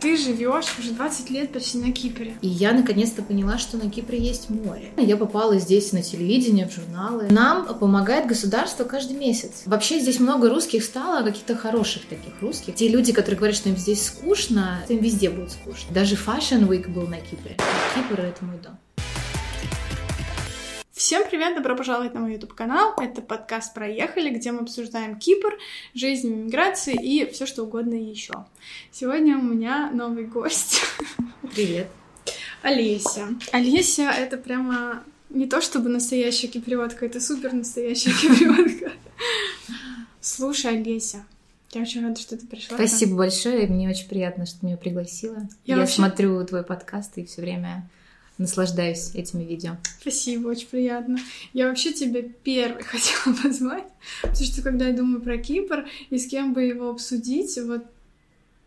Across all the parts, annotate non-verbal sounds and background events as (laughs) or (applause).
Ты живешь уже 20 лет почти на Кипре. И я наконец-то поняла, что на Кипре есть море. Я попала здесь на телевидение, в журналы. Нам помогает государство каждый месяц. Вообще здесь много русских стало, каких-то хороших таких русских. Те люди, которые говорят, что им здесь скучно, им везде будет скучно. Даже Fashion Week был на Кипре. Кипр — это мой дом. Всем привет, добро пожаловать на мой YouTube-канал. Это подкаст «Проехали», где мы обсуждаем Кипр, жизнь миграции и все что угодно еще. Сегодня у меня новый гость. Привет. Олеся. Олеся — это прямо не то чтобы настоящая киприотка, это супер настоящая киприотка. Слушай, Олеся, я очень рада, что ты пришла. Спасибо большое, мне очень приятно, что ты меня пригласила. Я, я вообще... смотрю твой подкаст и все время наслаждаюсь этими видео. Спасибо, очень приятно. Я вообще тебя первой (laughs) хотела позвать, потому что когда я думаю про Кипр и с кем бы его обсудить, вот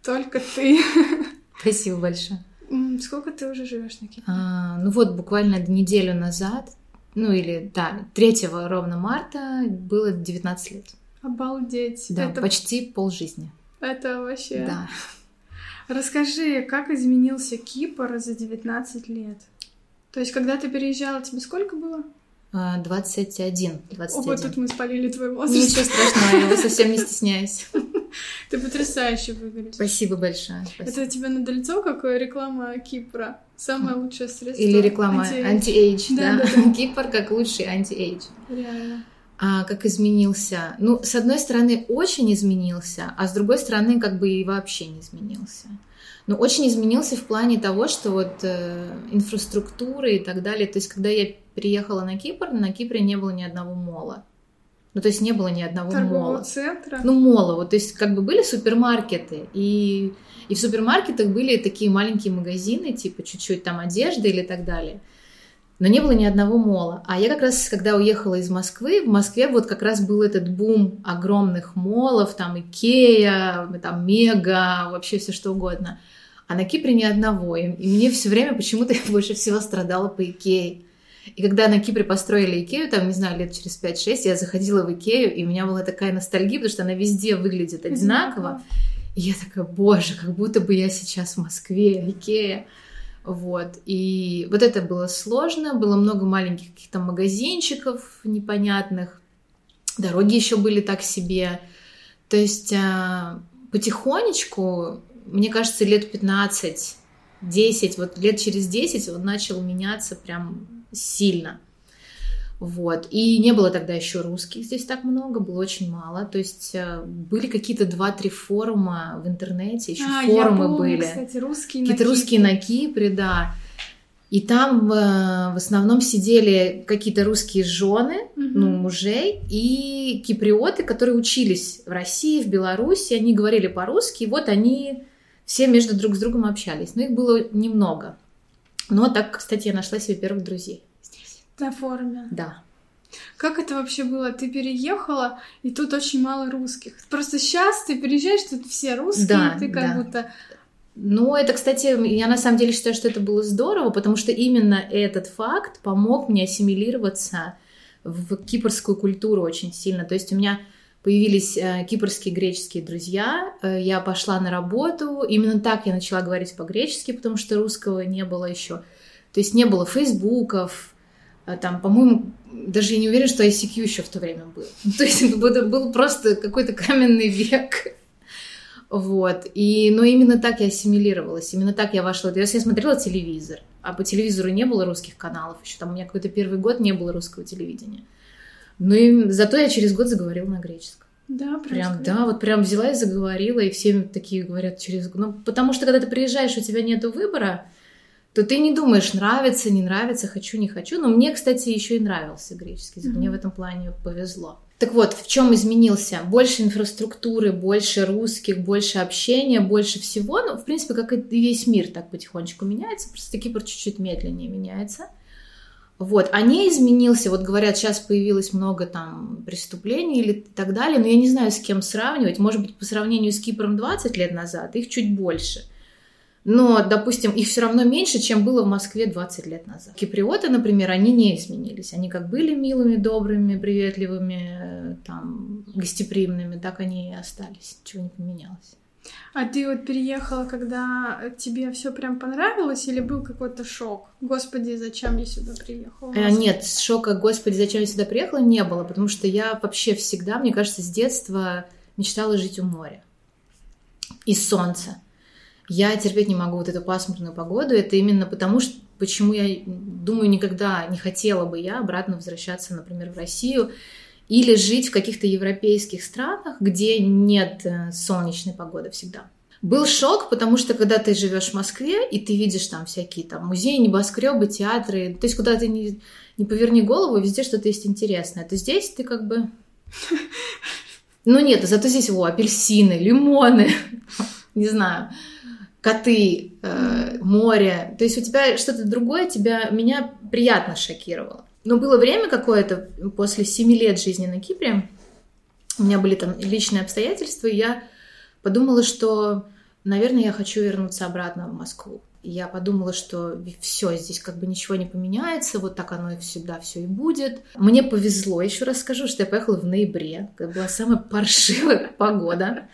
только ты. (laughs) Спасибо большое. Сколько ты уже живешь на Кипре? А, ну вот буквально неделю назад, ну или да, 3 ровно марта было 19 лет. Обалдеть. Да, Это... почти полжизни. Это вообще... Да. Расскажи, как изменился Кипр за 19 лет? То есть, когда ты переезжала, тебе сколько было? 21. 21. О, тут мы спалили твой возраст. Ничего страшного, я его совсем не (laughs) стесняюсь. Ты потрясающе выглядишь. Спасибо большое. Спасибо. Это тебе на лицо как реклама Кипра. Самое лучшее средство. Или реклама anti-age, да? да? да, да. (laughs) Кипр как лучший anti-age. Реально. А как изменился? Ну, с одной стороны, очень изменился, а с другой стороны, как бы и вообще не изменился но очень изменился в плане того, что вот э, инфраструктуры и так далее. То есть, когда я приехала на Кипр, на Кипре не было ни одного мола. Ну, то есть не было ни одного Торгового мола. центра? Ну, мола. Вот, то есть, как бы были супермаркеты, и, и в супермаркетах были такие маленькие магазины, типа чуть-чуть там одежды или так далее. Но не было ни одного мола. А я как раз, когда уехала из Москвы, в Москве вот как раз был этот бум огромных молов, там Икея, там Мега, вообще все что угодно а на Кипре ни одного. И, и мне все время почему-то (laughs) я больше всего страдала по Икее. И когда на Кипре построили Икею, там, не знаю, лет через 5-6, я заходила в Икею, и у меня была такая ностальгия, потому что она везде выглядит одинаково. И я такая, боже, как будто бы я сейчас в Москве, Икея. Вот. И вот это было сложно, было много маленьких каких-то магазинчиков непонятных, дороги еще были так себе. То есть а, потихонечку мне кажется, лет 15, 10, вот лет через 10 он начал меняться прям сильно. Вот. И не было тогда еще русских здесь так много, было очень мало. То есть э, были какие-то два-три форума в интернете, еще а, форумы помню, были. Кстати, русские Какие-то русские на Кипре, да. И там в основном сидели какие-то русские жены, mm-hmm. ну, мужей, и киприоты, которые учились в России, в Беларуси, они говорили по-русски, и вот они все между друг с другом общались. Но их было немного. Но так, кстати, я нашла себе первых друзей здесь. На форуме? Да. Как это вообще было? Ты переехала, и тут очень мало русских. Просто сейчас ты переезжаешь, тут все русские, да, ты как да. будто... Ну, это, кстати, я на самом деле считаю, что это было здорово, потому что именно этот факт помог мне ассимилироваться в кипрскую культуру очень сильно. То есть у меня появились э, кипрские греческие друзья, э, я пошла на работу, именно так я начала говорить по-гречески, потому что русского не было еще. То есть не было фейсбуков, э, там, по-моему, даже я не уверена, что ICQ еще в то время был. (laughs) То есть это был просто какой-то каменный век. Вот. И, но именно так я ассимилировалась, именно так я вошла. Я смотрела телевизор, а по телевизору не было русских каналов еще. Там у меня какой-то первый год не было русского телевидения. Ну и зато я через год заговорила на греческом. Да, прям, да, вот прям взяла и заговорила, и все такие говорят через год. Ну, потому что когда ты приезжаешь, у тебя нет выбора, то ты не думаешь, нравится, не нравится, хочу, не хочу. Но мне, кстати, еще и нравился греческий язык. Mm-hmm. Мне в этом плане повезло. Так вот, в чем изменился? Больше инфраструктуры, больше русских, больше общения, больше всего. Ну, в принципе, как и весь мир так потихонечку меняется, просто Кипр чуть-чуть медленнее меняется. Вот, а не изменился, вот говорят, сейчас появилось много там преступлений или так далее, но я не знаю, с кем сравнивать. Может быть, по сравнению с Кипром 20 лет назад их чуть больше. Но, допустим, их все равно меньше, чем было в Москве 20 лет назад. Киприоты, например, они не изменились. Они как были милыми, добрыми, приветливыми, там, гостеприимными, так они и остались. Ничего не поменялось. А ты вот переехала, когда тебе все прям понравилось, или был какой-то шок? Господи, зачем я сюда приехала? Э, нет, шока, господи, зачем я сюда приехала, не было, потому что я вообще всегда, мне кажется, с детства мечтала жить у моря и солнца. Я терпеть не могу вот эту пасмурную погоду. Это именно потому, что почему я думаю, никогда не хотела бы я обратно возвращаться, например, в Россию или жить в каких-то европейских странах, где нет э, солнечной погоды всегда. Был шок, потому что когда ты живешь в Москве, и ты видишь там всякие там музеи, небоскребы, театры, то есть куда ты не, не поверни голову, везде что-то есть интересное, то здесь ты как бы... (laughs) Ну нет, зато здесь, о, апельсины, лимоны, (laughs) не знаю, коты, э, море. То есть у тебя что-то другое тебя, меня приятно шокировало. Но было время какое-то после семи лет жизни на Кипре, у меня были там личные обстоятельства, и я подумала, что, наверное, я хочу вернуться обратно в Москву. Я подумала, что все, здесь как бы ничего не поменяется, вот так оно и всегда все и будет. Мне повезло, еще раз скажу, что я поехала в ноябре, когда была самая (laughs) паршивая погода.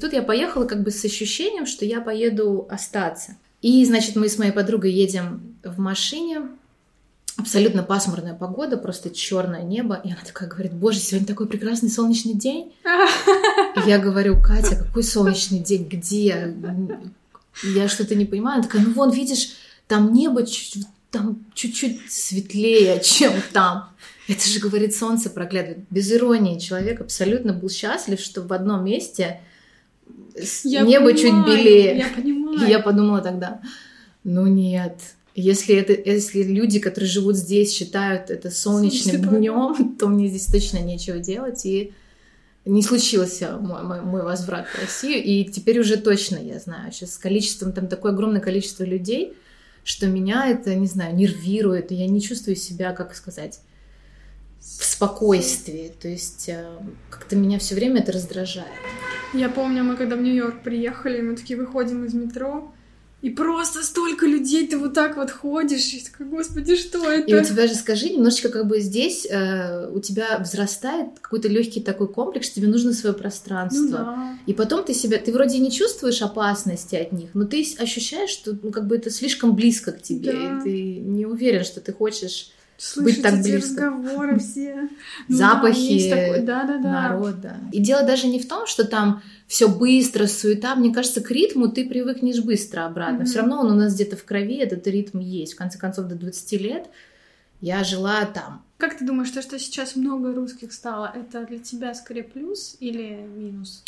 Тут я поехала как бы с ощущением, что я поеду остаться. И, значит, мы с моей подругой едем в машине, абсолютно пасмурная погода, просто черное небо. И она такая говорит, боже, сегодня такой прекрасный солнечный день. (laughs) И я говорю, Катя, какой солнечный день, где? Я что-то не понимаю. Она такая, ну вон, видишь, там небо чуть, там чуть-чуть светлее, чем там. Это же, говорит, солнце проглядывает. Без иронии человек абсолютно был счастлив, что в одном месте я небо понимаю, чуть белее. Я понимаю. И я подумала тогда, ну нет, если, это, если люди, которые живут здесь, считают это солнечным днем, (laughs) то мне здесь точно нечего делать. И не случился мой, мой, мой возврат в Россию. И теперь уже точно я знаю. Сейчас с количеством, там такое огромное количество людей, что меня это, не знаю, нервирует. И я не чувствую себя, как сказать, в спокойствии. То есть э, как-то меня все время это раздражает. Я помню, мы когда в Нью-Йорк приехали, мы такие выходим из метро, и просто столько людей, ты вот так вот ходишь, и такой, господи, что это? И у тебя же, скажи, немножечко как бы здесь э, у тебя взрастает какой-то легкий такой комплекс, тебе нужно свое пространство. Ну, да. И потом ты себя, ты вроде не чувствуешь опасности от них, но ты ощущаешь, что ну, как бы это слишком близко к тебе, Да. и ты не уверен, что ты хочешь Слышать быть так близко. разговоры все. (laughs) Ну да, запахи, такое. Да-да-да. народ, да. И дело даже не в том, что там все быстро, суета. Мне кажется, к ритму ты привыкнешь быстро обратно. Мгм. Все равно он у нас где-то в крови, этот ритм есть. В конце концов, до 20 лет я жила там. Как ты думаешь, то, что сейчас много русских стало, это для тебя скорее плюс или минус?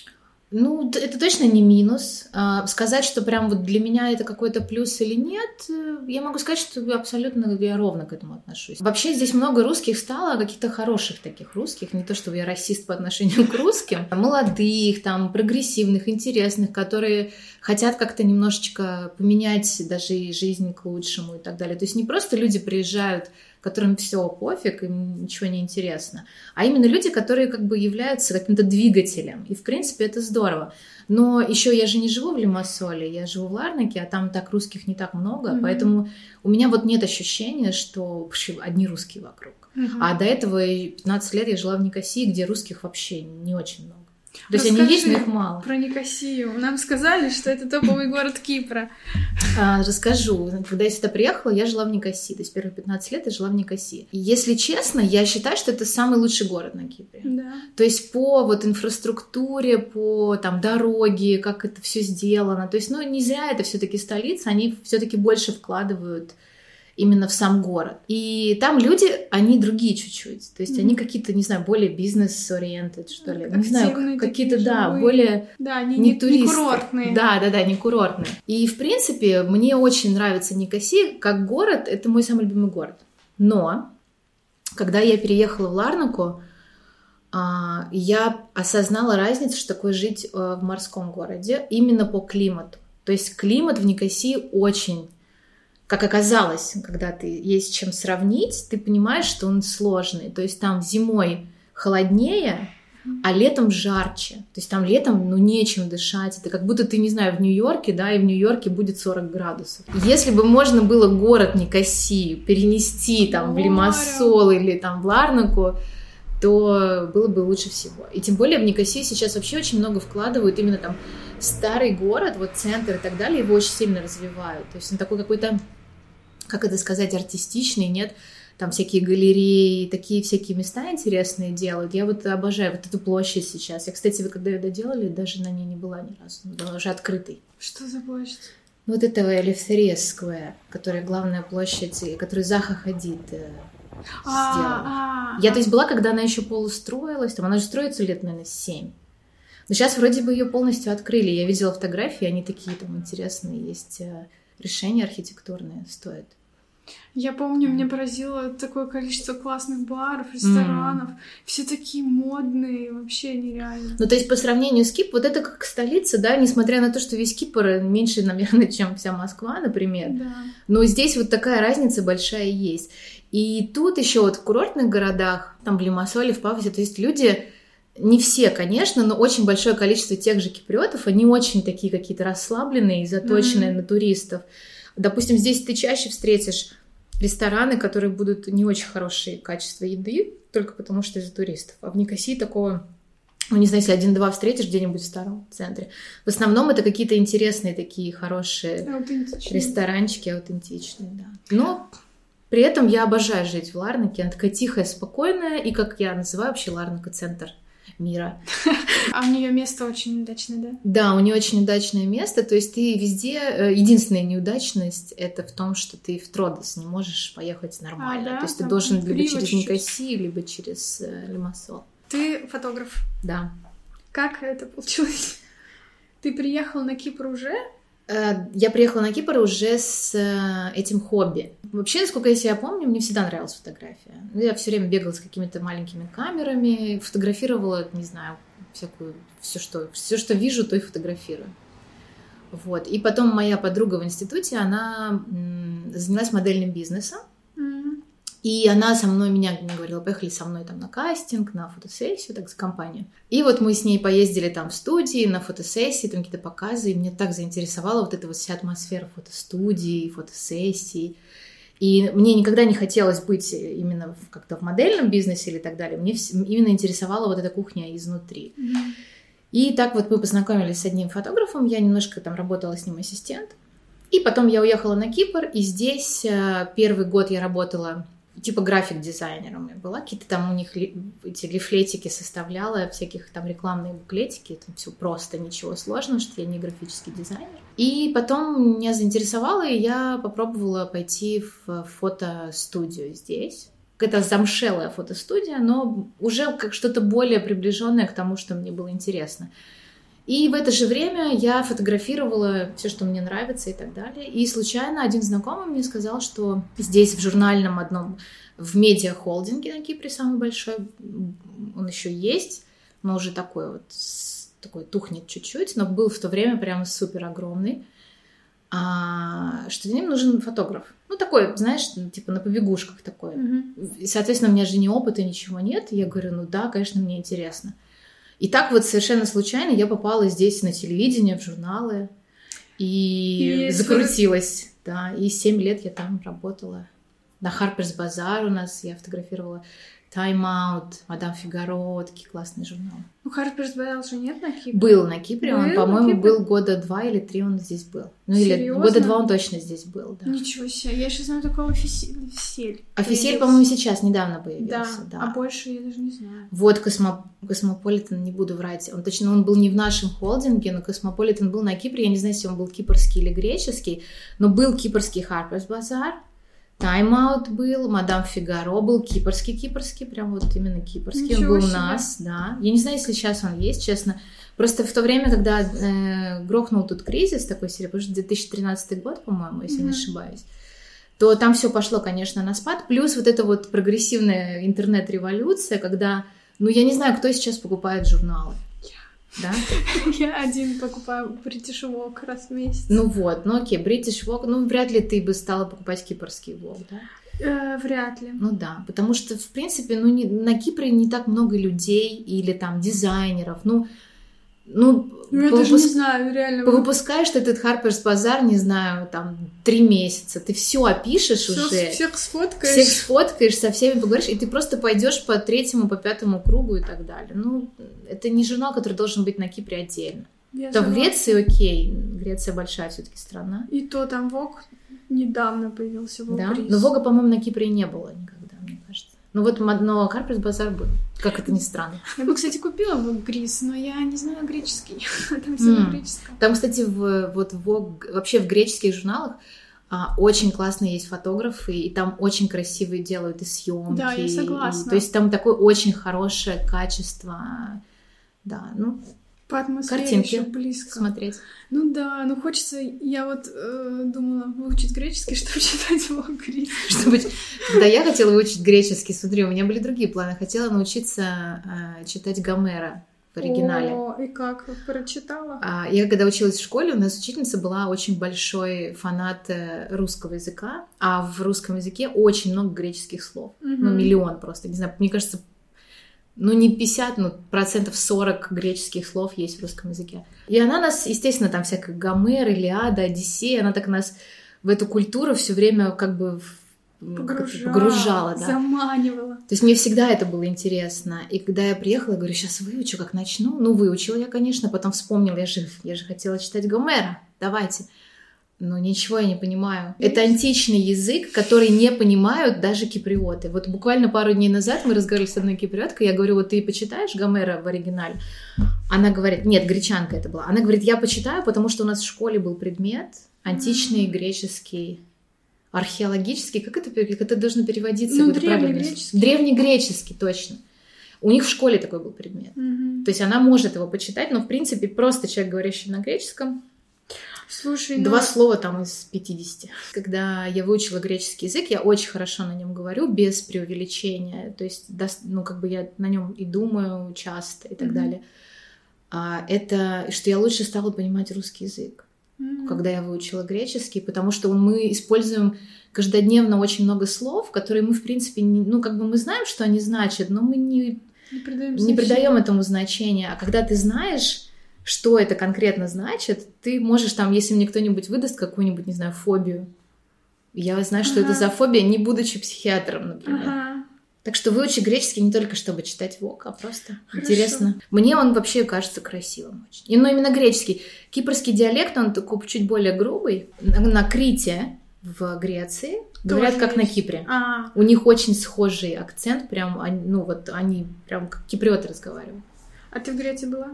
Ну, это точно не минус. А, Сказать, что прям вот для меня это какой-то плюс или нет, э, я могу сказать, что абсолютно я ровно к этому отношусь. Вообще здесь много русских стало, каких-то хороших таких русских, не то чтобы я расист по отношению (laughs) к русским, а молодых, там, прогрессивных, интересных, которые хотят как-то немножечко поменять даже и жизнь к лучшему и так далее. То есть не просто люди приезжают которым все пофиг, им ничего не интересно, а именно люди, которые как бы являются каким-то двигателем. И, в принципе, это здорово. Но еще я же не живу в Лимассоле, я живу в Ларнаке, а там так русских не так много, Мгм. поэтому у меня вот нет ощущения, что одни русские вокруг. Мгм. А до этого и 15 лет я жила в Никосии, где русских вообще не очень много. То есть они есть, но их мало. Про Никосию. Нам сказали, что это топовый город Кипра. А, расскажу. Когда я сюда приехала, я жила в Никосии. То есть первые 15 лет я жила в Никосии. И если честно, я считаю, что это самый лучший город на Кипре. Да. То есть по вот инфраструктуре, по там дороге, как это все сделано. То есть, ну, не зря это все-таки столица, они все-таки больше вкладывают именно в сам город. И там люди, они другие чуть-чуть. То есть Мгм. они какие-то, не знаю, более бизнес-ориенted, что ли. Не знаю, Активные какие-то, да, живые. более Да, они не не, туристы. не курортные. Да, да, да, не курортные. И, в принципе, мне очень нравится Никосия как город. Это мой самый любимый город. Но, когда я переехала в Ларнаку, а, я осознала разницу, что такое жить э, в морском городе именно по климату. То есть климат в Никосии очень, как оказалось, когда ты есть чем сравнить, ты понимаешь, что он сложный. То есть там зимой холоднее, а летом жарче. То есть там летом, ну, нечем дышать. Это как будто ты, не знаю, в Нью-Йорке, да, и в Нью-Йорке будет 40 градусов. Если бы можно было город Никосию перенести там в. Лимассол или там в Ларнаку, то было бы лучше всего. И тем более в Никосию сейчас вообще очень много вкладывают именно там старый город, вот центр и так далее, его очень сильно развивают. То есть он такой какой-то, как это сказать, артистичный, нет? Там всякие галереи, такие всякие места интересные делают. Я вот обожаю вот эту площадь сейчас. Я, кстати, вы когда ее доделали, даже на ней не была ни разу. Она уже открытой. Что за площадь? Ну, вот этого Элефтерес Сквер, которая главная площадь, которую Заха Хадид э, А, сделала. а, Я, то есть, была, когда она еще полустроилась, там она же строится лет, наверное, 7. Но сейчас вроде бы ее полностью открыли. Я видела фотографии, они такие там интересные есть. э, Решения архитектурные стоят. Я помню, меня поразило такое количество классных баров, ресторанов. Все такие модные, вообще нереально. Ну, то есть, по сравнению с Кип, вот это как столица, да, несмотря на то, что весь Кипр меньше, наверное, (laughs) чем вся Москва, например. Да. Но здесь вот такая разница большая есть. И тут еще вот в курортных городах, там в Лимассоле, в Пафосе, то есть люди, не все, конечно, но очень большое количество тех же киприотов, они очень такие какие-то расслабленные и заточенные Мгм. на туристов. Допустим, здесь ты чаще встретишь рестораны, которые будут не очень хорошие качество еды, только потому что из-за туристов. А в Никосии такого ну, не знаю, если один-два встретишь где-нибудь в старом центре. В основном это какие-то интересные такие хорошие ресторанчики аутентичные, да. Но при этом я обожаю жить в Ларнаке. Она такая тихая, спокойная, и, как я называю вообще Ларнака, центр мира. (laughs) А у нее место очень удачное, да? Да, у нее очень удачное место, то есть ты везде... э, Единственная неудачность — это в том, что ты в Тродос не можешь поехать нормально. А, да? То есть ты должен либо через чуть-чуть. Никосию, либо через э, Лимассол. Ты фотограф. Да. Как это получилось? (laughs) Ты приехал на Кипр уже? Э, Я приехала на Кипр уже с э, этим хобби. Вообще, насколько я себя помню, мне всегда нравилась фотография. Ну, Я все время бегала с какими-то маленькими камерами, фотографировала, не знаю, всякую, все что, все, что вижу, то и фотографирую. Вот. И потом моя подруга в институте, она занялась модельным бизнесом. И она со мной, меня говорила, поехали со мной там на кастинг, на фотосессию, так, за компанию. И вот мы с ней поездили там в студии, на фотосессии, там какие-то показы, и меня так заинтересовала вот эта вот вся атмосфера фотостудии, фотосессий. И мне никогда не хотелось быть именно как-то в модельном бизнесе или так далее. Мне именно интересовала вот эта кухня изнутри. Мгм. И так вот мы познакомились с одним фотографом, я немножко там работала с ним ассистент. И потом я уехала на Кипр, и здесь э, первый год я работала типа график-дизайнером я была. Какие-то там у них ли- эти лифлетики составляла, всяких там рекламные буклетики. Это все просто, ничего сложного, что я не графический дизайнер. И потом меня заинтересовало, и я попробовала пойти в фотостудию здесь. Это замшелая фотостудия, но уже как что-то более приближенное к тому, что мне было интересно. И в это же время я фотографировала все, что мне нравится и так далее. И случайно один знакомый мне сказал, что здесь в журнальном одном, в медиа-холдинге на Кипре самый большой, он еще есть, но уже такой вот, такой тухнет чуть-чуть, но был в то время прям супер огромный, а, что ним нужен фотограф. Ну, такой, знаешь, ну, типа на побегушках такой. Мгм. И, соответственно, у меня же ни опыта, ничего нет. Я говорю, ну да, конечно, мне интересно. И так вот совершенно случайно я попала здесь на телевидение, в журналы. И, И закрутилась, да. И 7 лет я там работала. На Harper's Bazaar у нас я фотографировала Out, Мадам Фигаро, такие классные журналы. Ну, Harper's Bazaar уже нет на Кипре? Был на Кипре, он, Был на по-моему, был года два или три он здесь был. Ну или Серьезно? года два он точно здесь был, да. Ничего себе. Я еще знаю такого офисель. Офисель, по-моему, сейчас недавно появился, Да, да. а больше я даже не знаю. Вот Cosmo... Cosmopolitan, не буду врать. Он точно, он был не в нашем холдинге, но Космополитен был на Кипре. Я не знаю, если он был кипрский или греческий, но был кипрский Harper's Bazaar, Out был, Madame Figaro был кипрский, кипрский, прям вот именно кипрский. Ничего он был у нас, да. Я не знаю, если сейчас он есть, честно. Просто в то время, когда э, грохнул тут кризис такой серии, потому что 2013 год, по-моему, если не Мгм. ошибаюсь, то там все пошло, конечно, на спад. Плюс вот эта вот прогрессивная интернет-революция, когда, ну, я не знаю, кто сейчас покупает журналы. Да? (laughs) Я один покупаю British Walk раз в месяц. Ну вот, ну окей, British Vogue, ну вряд ли ты бы стала покупать кипрский Vogue, да? Э, вряд ли. Ну да, потому что, в принципе, ну, не, на Кипре не так много людей или там дизайнеров, ну, ну, Ну, я даже повыпуск- не знаю, реально. повыпускаешь ты этот Harper's Bazaar, не знаю, там, три месяца, ты все опишешь Всё- уже. Всех сфоткаешь. всех сфоткаешь, со всеми поговоришь, и ты просто пойдешь по третьему, по пятому кругу и так далее. Ну, это не журнал, который должен быть на Кипре отдельно. Я То в. Греции окей, Греция большая все-таки страна. И то там Вог недавно появился в Да? Но Вога, по-моему, на Кипре не было никогда. Ну вот, но Карпрес Базар был. Как это ни странно. Я бы, кстати, купила Вог Гриз, но я не знаю греческий. (laughs) Там все на М. греческом. Там, кстати, в, вот в вообще в греческих журналах а, очень классные есть фотографы, и там очень красивые делают и съемки. Да, я и- согласна. то есть там такое очень хорошее качество. Да, ну, По атмосфере Картинки еще близко. смотреть. Ну да, ну хочется... Я вот э, думала выучить греческий, (laughs) (laughs) чтобы читать Вог Гриз. Чтобы... Когда я хотела выучить греческий, смотри, у меня были другие планы. Хотела научиться э, читать Гомера в оригинале. О, и как? Прочитала? А, Я когда училась в школе, у нас учительница была очень большой фанат э, русского языка, а в русском языке очень много греческих слов. Ну, Мгм. миллион просто. Не знаю, мне кажется, ну, не 50, ну, процентов 40 греческих слов есть в русском языке. И она нас, естественно, там всякая Гомер, Илиада, Одиссея, она так нас в эту культуру все время как бы Погружала, погружала, да. заманивала. То есть мне всегда это было интересно. И когда я приехала, я говорю, сейчас выучу, как начну. Ну, выучила я, конечно, потом вспомнила, я же, я же хотела читать Гомера. Давайте. Но ничего я не понимаю. Это античный язык, который не понимают даже киприоты. Вот буквально пару дней назад мы разговаривали с одной киприоткой, я говорю, вот ты почитаешь Гомера в оригинале? Она говорит, нет, гречанка это была. Она говорит, я почитаю, потому что у нас в школе был предмет античный греческий археологический, как это, как это должно переводиться? Ну, древнегреческий. Древнегреческий, точно. У них в школе такой был предмет. Мгм. То есть она может его почитать, но в принципе просто человек, говорящий на греческом, Слушай, ну... два слова там из 50. Когда я выучила греческий язык, я очень хорошо на нем говорю, без преувеличения. То есть, ну, как бы я на нем и думаю часто и так Мгм. далее. А, это что я лучше стала понимать русский язык М. когда я выучила греческий, потому что мы используем каждодневно очень много слов, которые мы, в принципе, не- ну, как бы мы знаем, что они значат, но мы не, Не придаем не придаем этому значения. А когда ты знаешь, что это конкретно значит, ты можешь там, если мне кто-нибудь выдаст какую-нибудь, не знаю, фобию, я знаю, что это Ага. за фобия, не будучи психиатром, например. Ага. Так что выучи греческий не только чтобы читать вок, а просто Хорошо. интересно. Мне он вообще кажется красивым очень. И, ну, именно греческий. Кипрский диалект, он такой чуть более грубый. На, на Крите в Греции говорят как на есть. Кипре. А, У них очень схожий акцент, прям, они- ну вот они прям как киприоты разговаривают. а ты в Греции была?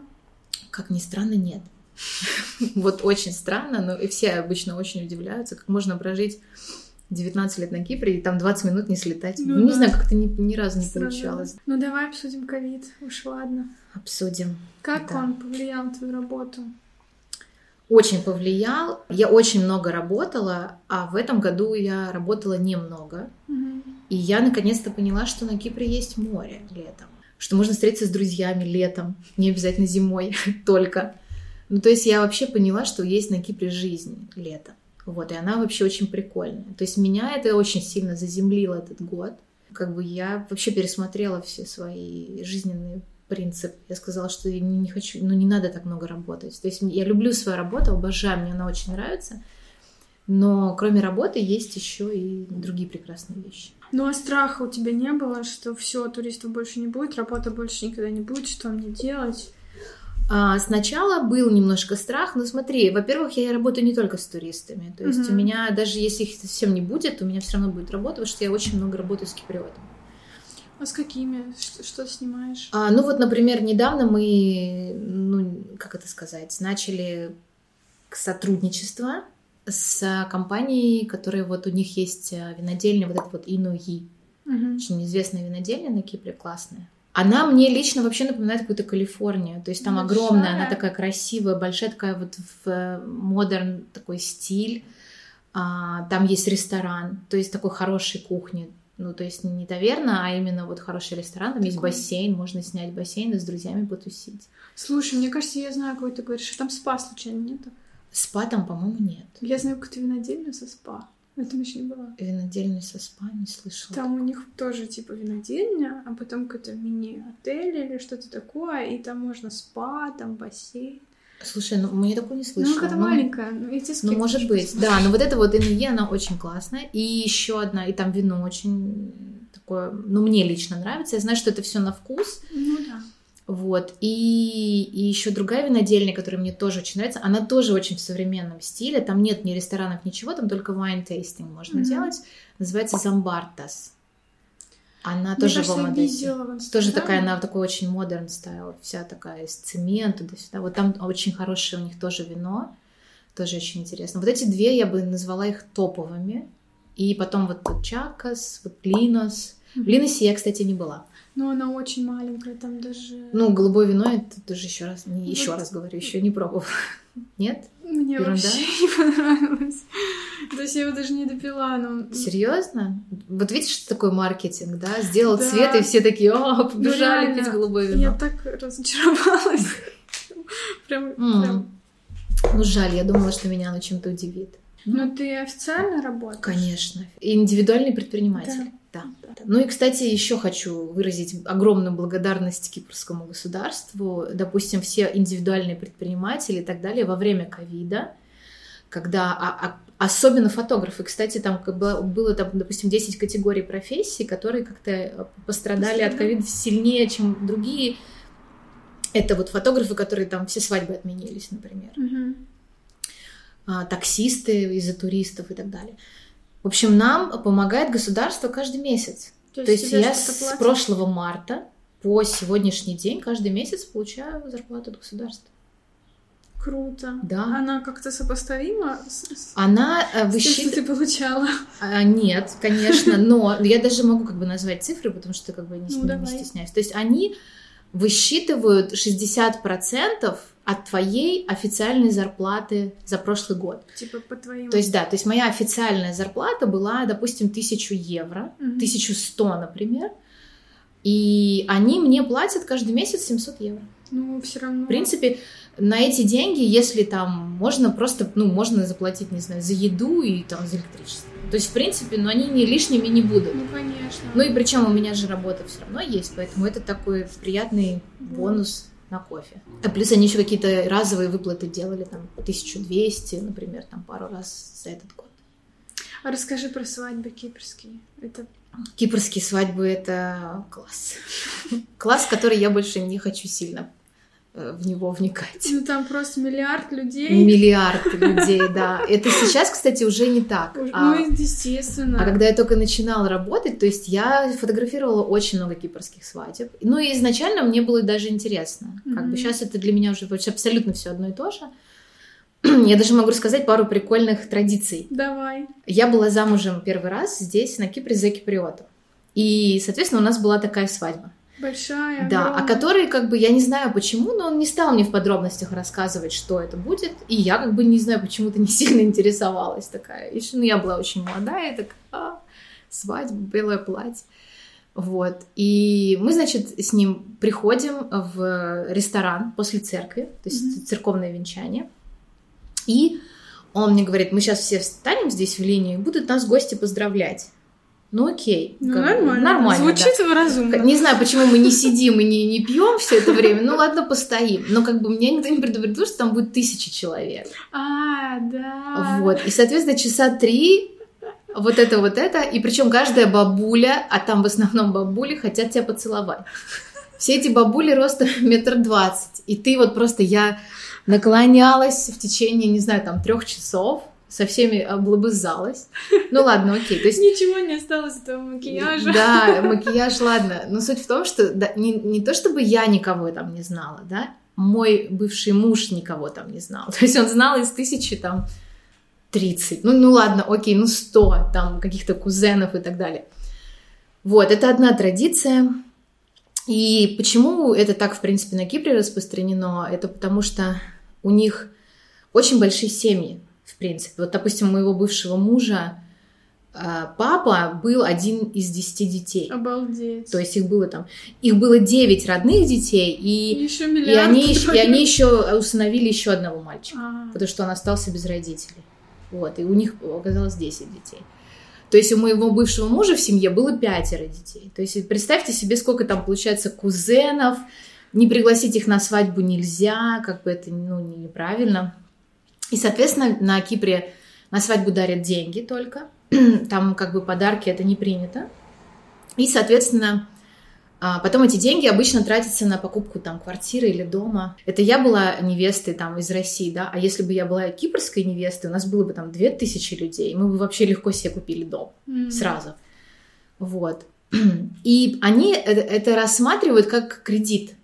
Как ни странно, нет. (laughs) Вот очень странно, но и все обычно очень удивляются, как можно прожить 19 лет на Кипре и там 20 минут не слетать. Ну Ну, не да. знаю, как-то ни, ни разу не Странно. получалось. Ну давай обсудим ковид. Уж ладно. Обсудим. Как Да. он повлиял на твою работу? Очень повлиял. Я очень много работала, а в этом году я работала немного. Мгм. И я наконец-то поняла, что на Кипре есть море летом. Что можно встретиться с друзьями летом, не обязательно зимой (laughs) только. Ну, то есть я вообще поняла, что есть на Кипре жизнь летом. Вот, и она вообще очень прикольная. То есть меня это очень сильно заземлило этот год. Как бы я вообще пересмотрела все свои жизненные принципы. Я сказала, что я не хочу, ну не надо так много работать. То есть я люблю свою работу, обожаю, мне она очень нравится. Но кроме работы есть еще и другие прекрасные вещи. Ну а страха у тебя не было, что все, туристов больше не будет, работы больше никогда не будет, что мне делать? А, сначала был немножко страх, но смотри, во-первых, я работаю не только с туристами. То есть Мгм. у меня, даже если их совсем не будет, у меня все равно будет работа, потому что я очень много работаю с киприотами. А с какими? Что, что снимаешь? А, ну вот, например, недавно мы, ну, как это сказать, начали сотрудничество с компанией, которая вот у них есть а, винодельня, вот это вот Инуи. Мгм. очень известная винодельня на Кипре, классная. Она мне лично вообще напоминает какую-то Калифорнию. То есть там Большая. огромная, она такая красивая, большая, такая вот в модерн такой стиль. А, там есть ресторан, то есть такой хорошей кухни. Ну, то есть не таверна, а именно вот хороший ресторан. Там есть Такой. бассейн, можно снять бассейн и с друзьями потусить. Слушай, мне кажется, я знаю, какой ты говоришь. Там спа случайно нету? Спа там, по-моему, нет. Я знаю какую-то винодельню со спа. Но там еще не была. Винодельня со спа не слышала. Там у них тоже типа винодельня, а потом какой-то мини-отель или что-то такое, и там можно спа, там бассейн. Слушай, ну мне такое не слышала. Ну, какая-то Ну, маленькая. Ну, я тебе Ну, может быть, посмотришь. да, но вот это вот Инуе, она очень классная. И еще одна, и там вино очень такое, ну, мне лично нравится. Я знаю, что это все на вкус. Ну да. Вот. И, и еще другая винодельня, которая мне тоже очень нравится, она тоже очень в современном стиле. Там нет ни ресторанов, ничего, там только wine tasting можно mm-hmm. делать. Называется Замбартас. Она Мне тоже кажется, в Амадесе. Тоже такая, она такой очень модерн стайл, вся такая из цемента туда-сюда. Вот там очень хорошее у них тоже вино, тоже очень интересно. Вот эти две я бы назвала их топовыми. И потом вот Чакас, вот Линос. В Линосе я, кстати, не была. Но она очень маленькая, там даже... Ну, голубое вино, это тоже еще раз, не, еще вот. раз говорю, еще не пробовала. (laughs) Нет? Мне Ерунда? вообще (laughs) не понравилось. То есть я его даже не допила, но... Серьезно? Вот видишь, что такое маркетинг, да? Сделал да. цвет, и все такие, о, побежали ну, пить голубое вино. Я так разочаровалась. (laughs) Прям, прям. Ну, жаль, я думала, что меня оно чем-то удивит. Но ты официально работаешь? Конечно. Индивидуальный предприниматель. Да. Да. Ну и, кстати, еще хочу выразить огромную благодарность кипрскому государству. Допустим, все индивидуальные предприниматели и так далее во время ковида, когда а, а, особенно фотографы, кстати, там как бы было, там, допустим, 10 категорий профессий, которые как-то пострадали от ковида сильнее, чем другие. Это вот фотографы, которые там все свадьбы отменились, например. Угу. А, таксисты из-за туристов и так далее. В общем, нам помогает государство каждый месяц. То есть, То есть я с прошлого марта по сегодняшний день каждый месяц получаю зарплату от государства. Круто. Да. Она как-то сопоставима с, Она э, высчитывает... что ты получала? А, нет, конечно, (laughs) но я даже могу как бы назвать цифры, потому что как бы не, ну, не стесняюсь. То есть они высчитывают 60% от твоей официальной зарплаты за прошлый год. Типа по твоему. То есть, да, то есть моя официальная зарплата была, допустим, 1000 евро, угу. 1100, например, и они мне платят каждый месяц 700 евро. Ну, все равно. В принципе, на эти деньги, если там можно просто, ну, можно заплатить, не знаю, за еду и там за электричество. То есть, в принципе, ну, они не лишними не будут. Ну, конечно. Ну, и причем у меня же работа все равно есть, поэтому это такой приятный бонус на кофе. А плюс они еще какие-то разовые выплаты делали, там, 1200, например, там, пару раз за этот год. А расскажи про свадьбы кипрские. Это... Кипрские свадьбы — это класс. Класс, который я больше не хочу сильно в него вникать. Ну там просто миллиард людей. Миллиард людей, да. Это сейчас, кстати, уже не так. Ну, а, естественно. А когда я только начинала работать, то есть я фотографировала очень много кипрских свадеб. Ну и изначально мне было даже интересно. Как mm-hmm. бы сейчас это для меня уже абсолютно все одно и то же. (clears throat) Я даже могу рассказать пару прикольных традиций. Давай. Я была замужем первый раз здесь, на Кипре, за киприотом. И, соответственно, у нас была такая свадьба. Большая. Да, огромная. о которой, как бы, я не знаю почему, но он не стал мне в подробностях рассказывать, что это будет. И я, как бы, не знаю, почему-то не (laughs) сильно интересовалась такая. Еще, ну, я была очень молодая, так, а, свадьба, белое платье. Вот. И мы, значит, с ним приходим в ресторан после церкви, то есть mm-hmm. церковное венчание. И он мне говорит, мы сейчас все встанем здесь в линию, и будут нас гости поздравлять. Ну окей. Ну, нормально. Нормально. Звучит да. разумно. Не знаю, почему мы не сидим и не, не пьем все это время. Ну ладно, постоим. Но как бы меня никто не предупредил, что там будет тысяча человек. А, да. Вот. И, соответственно, часа три вот это, вот это. И причем каждая бабуля, а там в основном бабули, хотят тебя поцеловать. Все эти бабули роста метр двадцать. И ты вот просто, я наклонялась в течение, не знаю, там трех часов со всеми облобызалась. Ну ладно, окей. То есть... Ничего не осталось от этого макияжа. Да, макияж, ладно. Но суть в том, что да, не, не то, чтобы я никого там не знала, да, мой бывший муж никого там не знал. (laughs) То есть он знал из тысячи там 30, ну, ну ладно, окей, ну 100 там каких-то кузенов и так далее. Вот, это одна традиция. И почему это так, в принципе, на Кипре распространено? Это потому что у них очень большие семьи в принципе. Вот, допустим, моего бывшего мужа э, папа был один из десяти детей. Обалдеть. То есть их было там, их было девять родных детей, и, еще и, они, и они еще усыновили еще одного мальчика, а. потому что он остался без родителей. Вот, и у них оказалось 10 детей. То есть у моего бывшего мужа в семье было пятеро детей. То есть представьте себе, сколько там получается кузенов, не пригласить их на свадьбу нельзя, как бы это ну, неправильно. И, соответственно, на Кипре на свадьбу дарят деньги только. (clears throat) Там как бы подарки это не принято. И, соответственно, А потом эти деньги обычно тратятся на покупку там квартиры или дома. Это я была невестой там из России, да, а если бы я была кипрской невестой, у нас было бы там две тысячи людей, мы бы вообще легко себе купили дом mm. сразу. Вот. (clears throat) И они это рассматривают как кредит.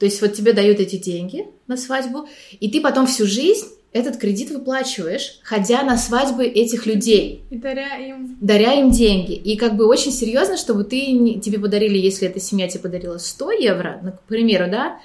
То есть вот тебе дают эти деньги на свадьбу, и ты потом всю жизнь этот кредит выплачиваешь, ходя на свадьбы этих людей. И даря им. Даря им деньги. И как бы очень серьезно, чтобы ты, тебе подарили, если эта семья тебе подарила 100 евро, ну, к примеру, да,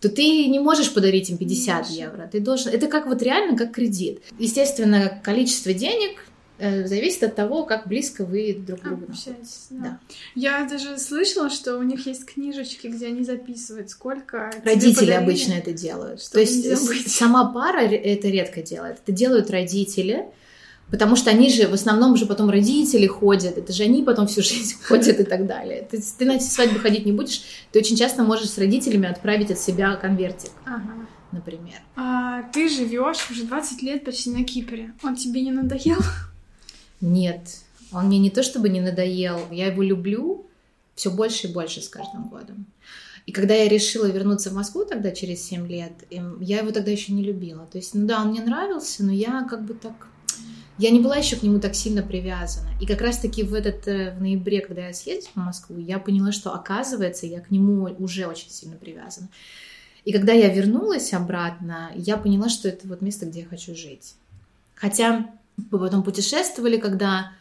то ты не можешь подарить им 50 евро. Ты должен... Это как вот реально как кредит. Естественно, количество денег зависит от того, как близко вы друг к другу общаетесь. Да. да. Я даже слышала, что у них есть книжечки, где они записывают, сколько родители обычно это делают. То есть сама пара это редко делает. Это делают родители. Потому что они же, в основном же потом родители ходят, это же они потом всю (laughs) жизнь ходят и так далее. Ты, ты на эти свадьбы ходить не будешь, ты очень часто можешь с родителями отправить от себя конвертик, ага. например. А, ты живешь уже 20 лет почти на Кипре. Он тебе не надоел? Нет, он мне не то чтобы не надоел, я его люблю все больше и больше с каждым годом. И когда я решила вернуться в Москву тогда через 7 лет, эм, я его тогда еще не любила. То есть, ну да, он мне нравился, но я как бы так... Я не была еще к нему так сильно привязана. И как раз-таки в этот э, в ноябре, когда я съездила в Москву, я поняла, что оказывается, я к нему уже очень сильно привязана. И когда я вернулась обратно, я поняла, что это вот место, где я хочу жить. Хотя мы потом путешествовали, когда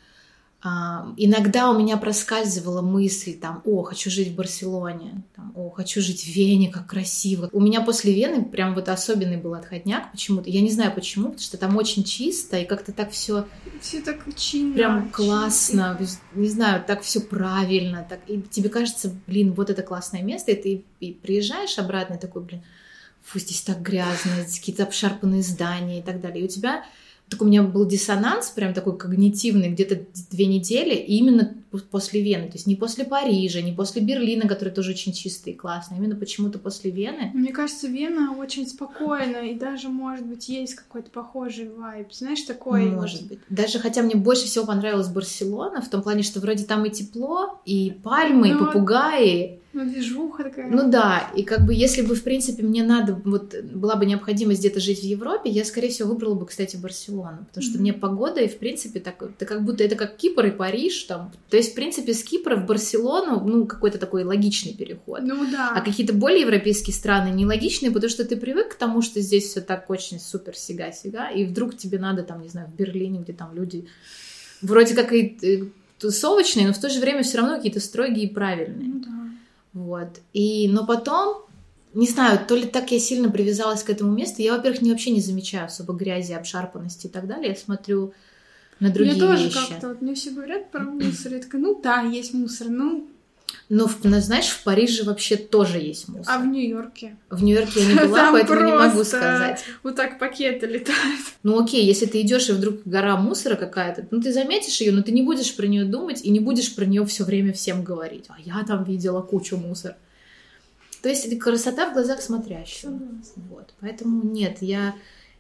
а, иногда у меня проскальзывала мысль, там, о, хочу жить в Барселоне, там, о, хочу жить в Вене, как красиво. У меня после Вены прям вот особенный был отходняк почему-то. Я не знаю почему, потому что там очень чисто и как-то так все все так чинно, прям классно, чисто. не знаю, так все правильно, так и тебе кажется, блин, вот это классное место, и ты и приезжаешь обратно и такой, блин, фу, здесь так грязно, какие-то обшарпанные здания и так далее. И у тебя так у меня был диссонанс, прям такой когнитивный, где-то две недели, и именно после Вены, то есть не после Парижа, не после Берлина, который тоже очень чистый и классный, а именно почему-то после Вены. Мне кажется, Вена очень спокойная, и даже, может быть, есть какой-то похожий вайб, знаешь, такой... Может быть. Даже хотя мне больше всего понравилась Барселона, в том плане, что вроде там и тепло, и пальмы, ну, и попугаи, ну, движуха такая. Ну да, и как бы если бы, в принципе, мне надо, вот была бы необходимость где-то жить в Европе, я, скорее всего, выбрала бы, кстати, Барселону, потому что mm-hmm. мне погода, и, в принципе, так, это как будто это как Кипр и Париж, там, то есть, в принципе, с Кипра в Барселону, ну, какой-то такой логичный переход. Ну да. А какие-то более европейские страны нелогичные, потому что ты привык к тому, что здесь все так очень супер сига-сига, и вдруг тебе надо, там, не знаю, в Берлине, где там люди вроде как и тусовочные, но в то же время все равно какие-то строгие и правильные. Ну да. Вот. И, но потом, не знаю, то ли так я сильно привязалась к этому месту, я, во-первых, не, вообще не замечаю особо грязи, обшарпанности и так далее. Я смотрю на другие Мне тоже вещи. как-то, вот мне все говорят про мусор, я такая, ну да, есть мусор, ну ну, знаешь, в Париже вообще тоже есть мусор. А в Нью-Йорке? В Нью-Йорке я не была, Там поэтому не могу сказать. Вот так пакеты летают. Ну окей, если ты идешь и вдруг гора мусора какая-то, ну ты заметишь ее, но ты не будешь про нее думать и не будешь про нее все время всем говорить. А я там видела кучу мусора. То есть это красота в глазах смотрящего. Вот. Поэтому нет, я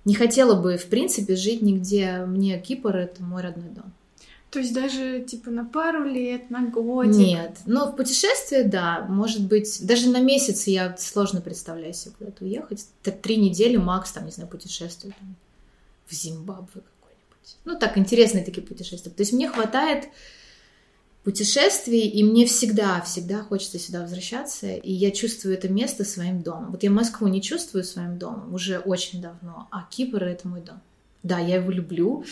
не хотела бы, в принципе, жить нигде. Мне Кипр — это мой родной дом. То есть даже типа на пару лет, на годик? Нет, но в путешествие, да, может быть, даже на месяц я сложно представляю себе куда-то уехать. Три недели макс, там, не знаю, путешествую там, в Зимбабве какой-нибудь. Ну, так, интересные такие путешествия. То есть мне хватает путешествий, и мне всегда, всегда хочется сюда возвращаться, и я чувствую это место своим домом. Вот я Москву не чувствую своим домом уже очень давно, а Кипр — это мой дом. Да, я его люблю,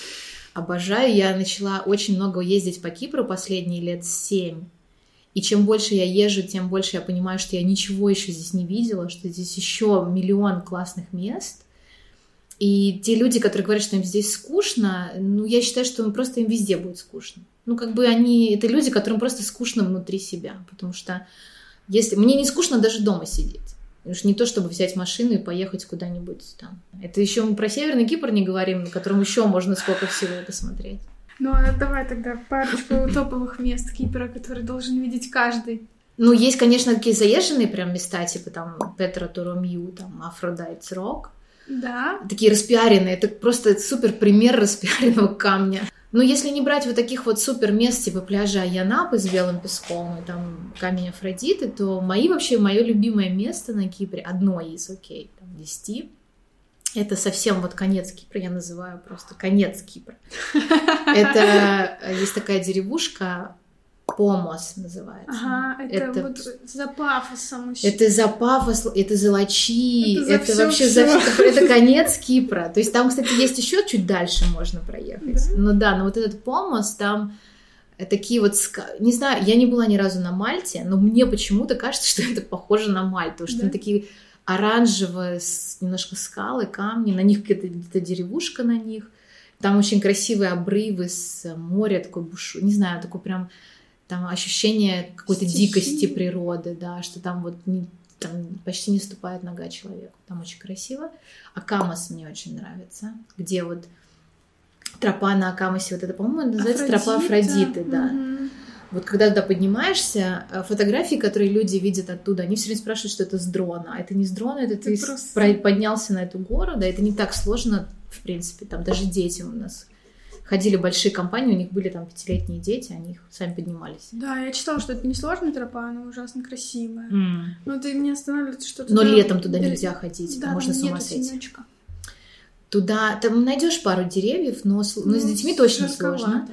обожаю. Я начала очень много ездить по Кипру последние лет семь. И чем больше я езжу, тем больше я понимаю, что я ничего еще здесь не видела, что здесь еще миллион классных мест. И те люди, которые говорят, что им здесь скучно, ну, я считаю, что просто им везде будет скучно. Ну, как бы они... Это люди, которым просто скучно внутри себя. Потому что если... Мне не скучно даже дома сидеть. Уж не то, чтобы взять машину и поехать куда-нибудь там. Это еще мы про Северный Кипр не говорим, на котором еще можно сколько всего посмотреть. Ну, а давай тогда парочку топовых мест Кипра, которые должен видеть каждый. Ну, есть, конечно, такие заезженные прям места, типа там Петра ту Ромью, там Aphrodite's Rock. Да. Такие распиаренные. Это просто супер пример распиаренного камня. Ну, если не брать вот таких вот супер мест, типа пляжа Янапы с белым песком и там камень Афродиты, то мои вообще, мое любимое место на Кипре, одно из, окей, там, десяти, это совсем вот конец Кипра, я называю просто конец Кипра. (laughs) Это э, есть такая деревушка, Помос называется. Ага, это, это вот за пафосом еще. Это за пафос, это за лачи, это, за это всё, вообще всё. за это конец Кипра. То есть там, кстати, есть еще чуть дальше можно проехать. Да? Ну да, но вот этот Помос там э, такие вот, не знаю, я не была ни разу на Мальте, но мне почему-то кажется, (laughs) что это похоже на Мальту, что Да? там такие оранжевые немножко скалы, камни, на них где-то деревушка на них. Там очень красивые обрывы с моря, такой бушу, не знаю, такой прям там ощущение какой-то дикости природы, да, что там вот не- там почти не ступает нога человека. Там очень красиво. А Камас мне очень нравится, где вот тропа на Акамасе, вот это, по-моему, называется тропа Афродиты, да. Мгм. Вот когда туда поднимаешься, э, фотографии, которые люди видят оттуда, они все время спрашивают, что это с дрона. А это не с дрона, это ты с- просто- про- поднялся на эту гору, да, это не так сложно, в принципе, там даже дети у нас ходили большие компании, у них были там пятилетние дети, они их сами поднимались. Да, я читала, что это не сложная тропа, она ужасно красивая. М. Но ты меня останавливает, что Но летом туда нельзя ходить, Да, там можно с ума сойти. Туда там найдешь пару деревьев, но, с- но с Ну, детьми точно сложно.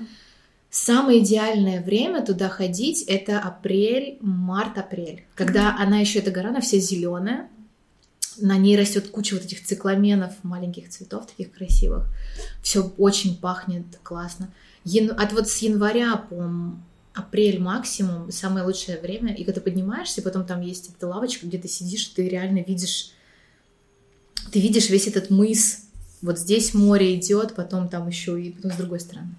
Самое идеальное время туда ходить это апрель, март-апрель, когда она еще эта гора, она вся зеленая, на ней растет куча вот этих цикламенов, маленьких цветов таких красивых. Все очень пахнет классно. Ян- От вот с января по апрель максимум самое лучшее время. И когда поднимаешься, потом там есть эта лавочка, где ты сидишь, ты реально видишь, ты видишь весь этот мыс. Вот здесь море идет, потом там еще и потом с другой стороны.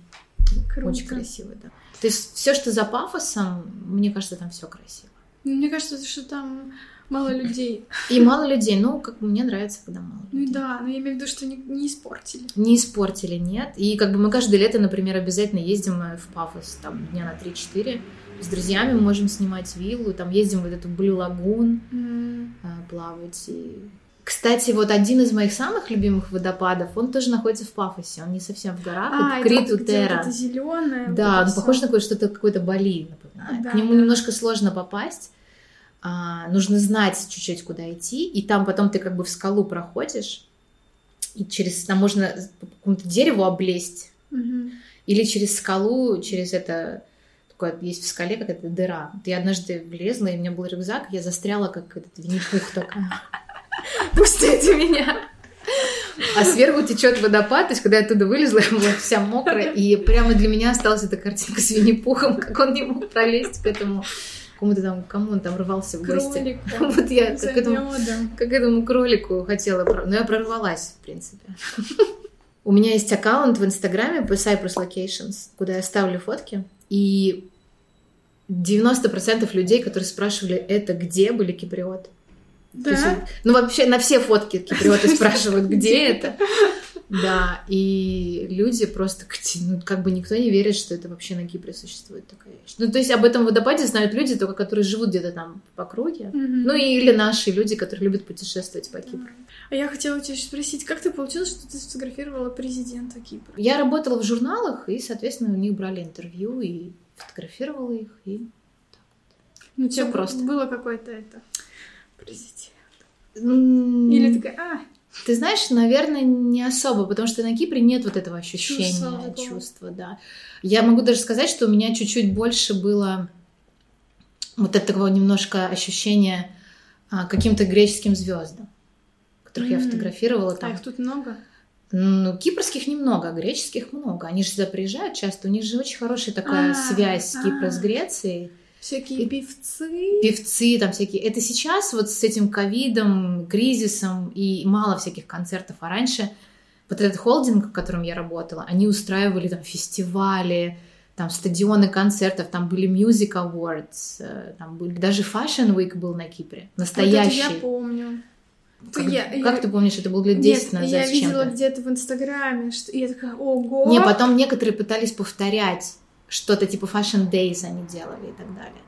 Круто. Очень красиво, да. То есть все, что за пафосом, мне кажется, там все красиво. Ну, Мне кажется, что там мало людей. И мало людей, ну, как бы мне нравится, когда мало Ну людей. да, но я имею в виду, что не, не испортили. Не испортили, нет. И как бы мы каждое лето, например, обязательно ездим э, в Пафос, там, дня на 3-4. С друзьями можем снимать виллу, там ездим в вот эту Блю Лагун э, плавать. И... Кстати, вот один из моих самых любимых водопадов, он тоже находится в Пафосе, он не совсем в горах, А, это где вот это зеленое. Да, он похож на какое- что-то какое-то Бали, напоминает. Да, К нему да. немножко сложно попасть. А, нужно знать чуть-чуть, куда идти. И там потом ты как бы в скалу проходишь. И через там можно по какому-то дереву облезть. Или через скалу, через это такое есть в скале какая-то дыра. Я однажды влезла, и у меня был рюкзак, я застряла, как этот Винни-Пух такая. (laughs) Пустите меня! А сверху течет водопад, то есть когда я оттуда вылезла, я была вся мокрая, и прямо для меня осталась эта картинка с Винни-Пухом, как он не мог пролезть к этому кому-то там, кому он там рвался в гости. Кролик. (laughs) Вот я как этому, (laughs) как этому кролику хотела, но я прорвалась, в принципе. (laughs) У меня есть аккаунт в Инстаграме по Cypress Locations, куда я ставлю фотки, и 90% людей, которые спрашивали, это где, были киприоты. То есть, Да? ну, вообще на все фотки киприоты спрашивают, где это. Да, и люди просто, ну, как бы никто не верит, что это вообще на Кипре существует такая вещь. Ну, то есть об этом водопаде знают люди, только которые живут где-то там по округе. Мгм. Ну, или наши люди, которые любят путешествовать по Кипру. А я хотела у тебя еще спросить, как ты получилось, что ты сфотографировала президента Кипра? Я работала в журналах, и, соответственно, у них брали интервью, и фотографировала их, и... Ну, у Всё тебя просто. было какое-то это президент. Или такая, а, Ты знаешь, наверное, не особо, потому что на Кипре нет вот этого ощущения, Чувства чувства, да. Я могу даже сказать, что у меня чуть-чуть больше было вот этого немножко ощущения а, каким-то греческим звездам, которых я М. фотографировала а там. их тут много? Ну, кипрских немного, а греческих много. Они же сюда приезжают часто, у них же очень хорошая такая А, связь с Кипра, а. с Грецией. Всякие певцы. певцы там всякие. Это сейчас вот с этим ковидом, кризисом и мало всяких концертов. А раньше вот этот холдинг, в котором я работала, они устраивали там фестивали, там стадионы концертов, там были Music Awards, э, там были даже Fashion Week был на Кипре, Вот это настоящий. я помню. Как, Я- как я- ты помнишь, это было лет 10 Нет, назад я видела где-то в Инстаграме, что... и я такая, ого! Не, потом некоторые пытались повторять что-то типа Fashion Days они делали и так далее.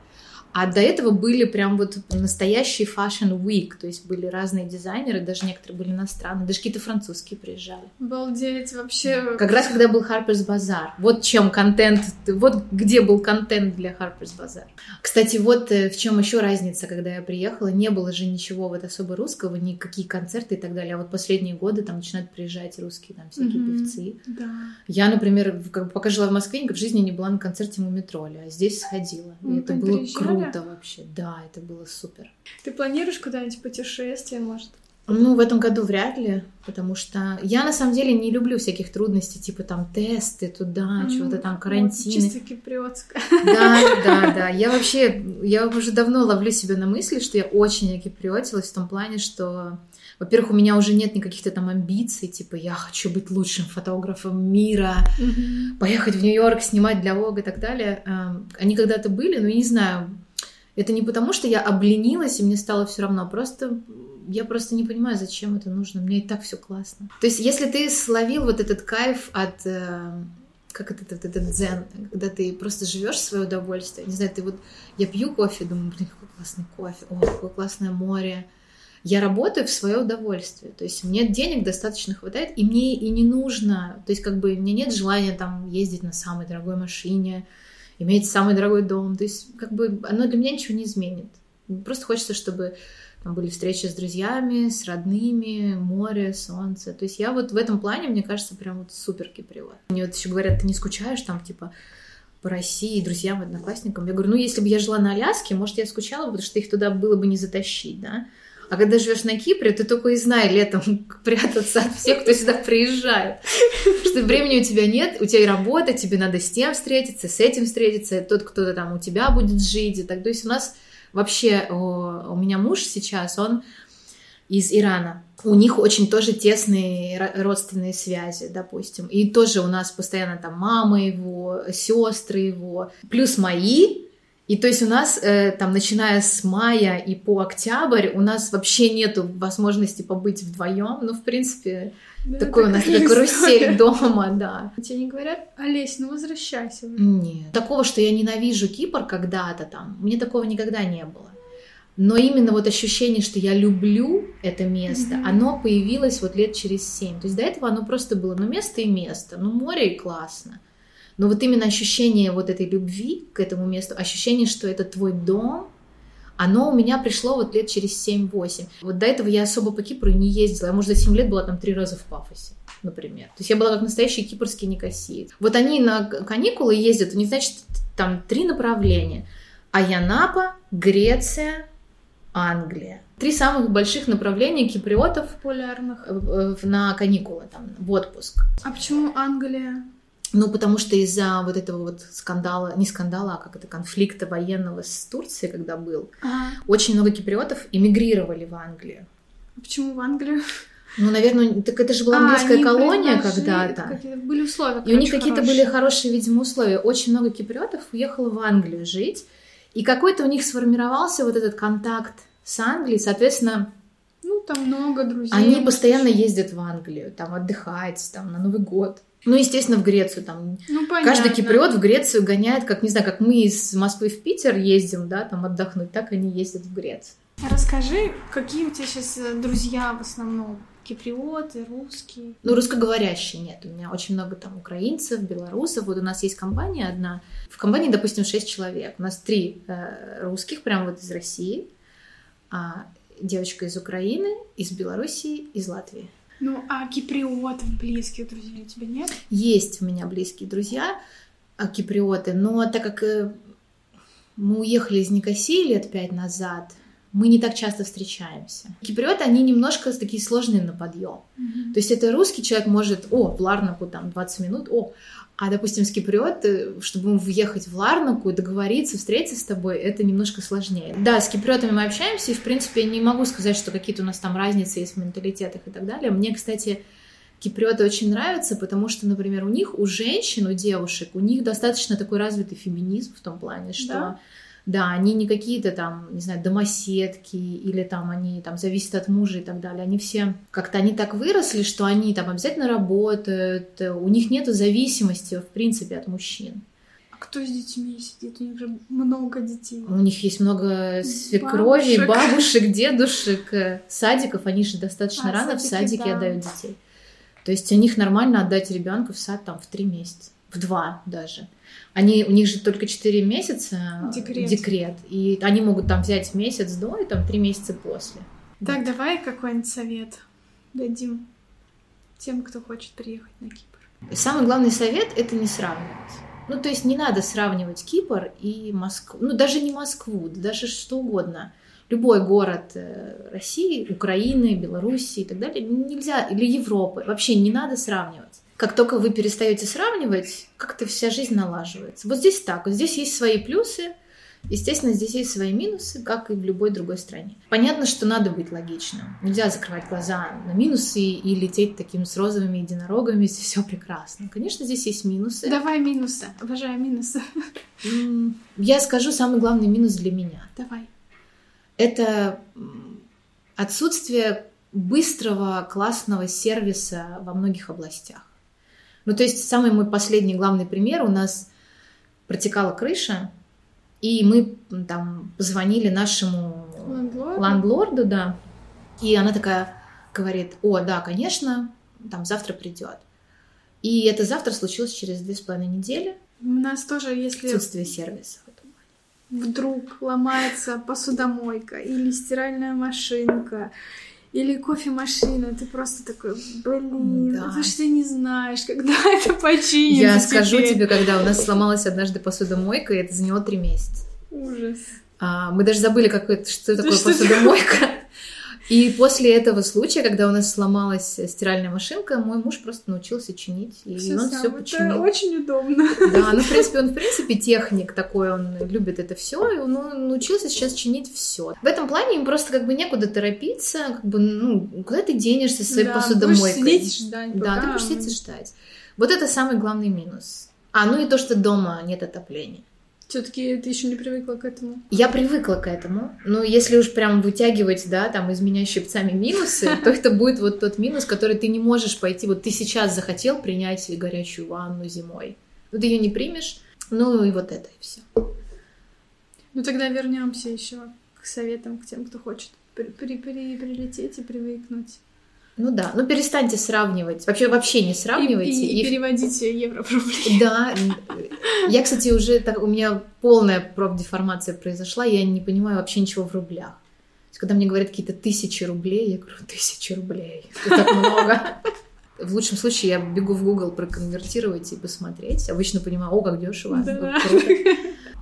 А до этого были прям вот настоящий Fashion Week, то есть были разные дизайнеры, даже некоторые были иностранные, даже какие-то французские приезжали. Обалдеть, вообще. Как раз когда был Harper's Bazaar. Вот чем контент, вот где был контент для Harper's Bazaar. Кстати, вот э, в чем еще разница, когда я приехала, не было же ничего вот особо русского, никакие концерты и так далее. А вот последние годы там начинают приезжать русские там всякие mm-hmm. певцы. Да. Я, например, как бы, пока жила в Москве, в жизни не была на концерте Мумитроля, а здесь сходила. И Ну, это было приезжали? Круто вообще. Да, это было супер. Ты планируешь куда-нибудь путешествие, может? Ну, в этом году вряд ли, потому что я на самом деле не люблю всяких трудностей, типа там тесты туда, М, чего-то там, вот, карантины. чисто киприотская. Да, да, (laughs) да. Я вообще, я уже давно ловлю себя на мысли, что я очень окиприотилась в том плане, что, во-первых, у меня уже нет никаких-то там амбиций, типа я хочу быть лучшим фотографом мира, поехать в Нью-Йорк, снимать для Vogue и так далее. Эм, Они когда-то были, но я не знаю, это не потому, что я обленилась, и мне стало все равно, просто я просто не понимаю, зачем это нужно. Мне и так все классно. То есть, если ты словил вот этот кайф от э, как это, этот, этот дзен, когда ты просто живешь свое удовольствие. Не знаю, ты вот я пью кофе, думаю, блин, какой классный кофе, о, какое классное море. Я работаю в свое удовольствие. То есть мне денег достаточно хватает, и мне и не нужно. То есть как бы мне нет желания там ездить на самой дорогой машине, иметь самый дорогой дом. То есть как бы оно для меня ничего не изменит. Просто хочется, чтобы там были встречи с друзьями, с родными, море, солнце. То есть я вот в этом плане, мне кажется, прям вот супер киприот. Мне вот еще говорят, ты не скучаешь там, типа, по России, друзьям, одноклассникам. Я говорю, ну, если бы я жила на Аляске, может, я скучала, потому что их туда было бы не затащить, да? А когда живешь на Кипре, ты только и знай летом (laughs) прятаться от всех, кто сюда приезжает. Что времени у тебя нет, у тебя и работа, тебе надо с тем встретиться, с этим встретиться, тот кто-то там у тебя будет жить. И так. То есть у нас вообще, у меня муж сейчас, он из Ирана. У них очень тоже тесные ро- родственные связи, допустим. И тоже у нас постоянно там мама его, сестры его, плюс мои. И то есть у нас э, там, начиная с мая и по октябрь, у нас вообще нету возможности побыть вдвоем. Ну, в принципе, Да, такой у нас история. карусель дома, да. Тебе не говорят, Олесь, ну возвращайся. уже». Нет. Такого, что я ненавижу Кипр когда-то там, мне такого никогда не было. Но именно вот ощущение, что я люблю это место, Мгм. оно появилось вот лет через семь. То есть до этого оно просто было, ну, место и место, ну, море и классно. Но вот именно ощущение вот этой любви к этому месту, ощущение, что это твой дом, оно у меня пришло вот лет через 7-8. Вот до этого я особо по Кипру не ездила. Я, может, за 7 лет была там три раза в Пафосе, например. То есть я была как настоящий кипрский никосиец. Вот они на каникулы ездят, у них, значит, там три направления. Аянапа, Греция, Англия. Три самых больших направления киприотов Популярных. э, э, на каникулы, там, в отпуск. А почему Англия? Ну, потому что из-за вот этого вот скандала, не скандала, а как это, конфликта военного с Турцией, когда был, Ага. очень много киприотов эмигрировали в Англию. А почему в Англию? Ну, наверное, так это же была А, английская они колония когда-то. Были условия, И у них какие-то были хорошие, видимо, условия. Очень много киприотов уехало в Англию жить. И какой-то у них сформировался вот этот контакт с Англией. Соответственно, Ну, там много друзей. они постоянно еще. ездят в Англию, там отдыхать, там на Новый год. Ну, естественно, в Грецию там. Ну, понятно. Каждый киприот в Грецию гоняет, как, не знаю, как мы из Москвы в Питер ездим, да, там отдохнуть, так они ездят в Грецию. Расскажи, какие у тебя сейчас друзья в основном? Киприоты, русские? Ну, русскоговорящие нет. У меня очень много там украинцев, белорусов. Вот у нас есть компания одна. В компании, допустим, шесть человек. У нас три э, русских, прям вот из России. А девочка из Украины, из Белоруссии, из Латвии. Ну, а киприотов близких друзей у тебя нет? Есть у меня близкие друзья, а, киприоты, но так как э, мы уехали из Никосии лет пять назад, мы не так часто встречаемся. Киприоты, они немножко такие сложные на подъем. То есть это русский человек может, о, в Ларнаку там 20 минут, о, а, допустим, с Киприот, э, чтобы въехать в Ларнаку договориться, встретиться с тобой, это немножко сложнее. Да, с киприотами мы общаемся, и, в принципе, не могу сказать, что какие-то у нас там разницы есть в менталитетах и так далее. Мне, кстати, киприоты очень нравятся, потому что, например, у них, у женщин, у девушек, у них достаточно такой развитый феминизм в том плане, что... Да? Да, они не какие-то там, не знаю, домоседки или там они там зависят от мужа и так далее. Они все как-то они так выросли, что они там обязательно работают, у них нет зависимости в принципе от мужчин. кто с детьми сидит? У них же много детей. У них есть много свекрови, бабушек, бабушек дедушек, э, садиков. Они же достаточно а, рано в садике да. отдают детей. То есть у них нормально отдать ребенка в сад там в три месяца, в два даже. Они, у них же только 4 месяца декрет. декрет, и они могут там взять месяц до и там 3 месяца после. Так, да. давай какой-нибудь совет дадим тем, кто хочет приехать на Кипр. Самый главный совет — это не сравнивать. Ну, то есть не надо сравнивать Кипр и Москву. Ну, даже не Москву, даже что угодно. Любой город э, России, Украины, Белоруссии и так далее нельзя, или Европы. Вообще не надо сравнивать как только вы перестаете сравнивать, как-то вся жизнь налаживается. Вот здесь так, вот здесь есть свои плюсы, Естественно, здесь есть свои минусы, как и в любой другой стране. Понятно, что надо быть логичным. Нельзя закрывать глаза на минусы и лететь таким с розовыми единорогами, если все прекрасно. Конечно, здесь есть минусы. Давай минусы. Обожаю минусы. Я скажу самый главный минус для меня. Давай. Это отсутствие быстрого, классного сервиса во многих областях. Ну, то есть самый мой последний главный пример, у нас протекала крыша, и мы там позвонили нашему ландлорду, ландлорду да, и она такая говорит, о, да, конечно, там завтра придет. И это завтра случилось через две с половиной недели. У нас тоже, если... Отсутствие сервиса. Вдруг ломается посудомойка или стиральная машинка, или кофемашина, ты просто такой, блин, да. ж ты не знаешь, когда (laughs) это починится Я скажу тебе, когда у нас сломалась однажды посудомойка, и это заняло три месяца. Ужас. А, мы даже забыли, как это, что такое что посудомойка. И после этого случая, когда у нас сломалась стиральная машинка, мой муж просто научился чинить. И все он все починил. Это очень удобно. Да, ну, в принципе, он, в принципе, техник такой, он любит это все, и он научился сейчас чинить все. В этом плане им просто как бы некуда торопиться, как бы, ну, куда ты денешься со своей да, посудомойкой? Будешь сидеть ждать. Да, ты будешь сидеть и ждать. Вот это самый главный минус. А, ну и то, что дома нет отопления. Все-таки ты еще не привыкла к этому? Я привыкла к этому. Но если уж прям вытягивать, да, там, из меня щипцами минусы, то это будет вот тот минус, который ты не можешь пойти. Вот ты сейчас захотел принять горячую ванну зимой. Ну, ты ее не примешь. Ну, и вот это и все. Ну, тогда вернемся еще к советам, к тем, кто хочет при при при прилететь и привыкнуть. Ну да, ну перестаньте сравнивать. Вообще вообще не сравнивайте. И, и, и переводите евро в рубли. Да. Я, кстати, уже так, у меня полная профдеформация произошла, я не понимаю вообще ничего в рублях. То есть, когда мне говорят какие-то тысячи рублей, я говорю, тысячи рублей, это так много. В лучшем случае я бегу в Google проконвертировать и посмотреть. Обычно понимаю, о, как дешево, да. круто.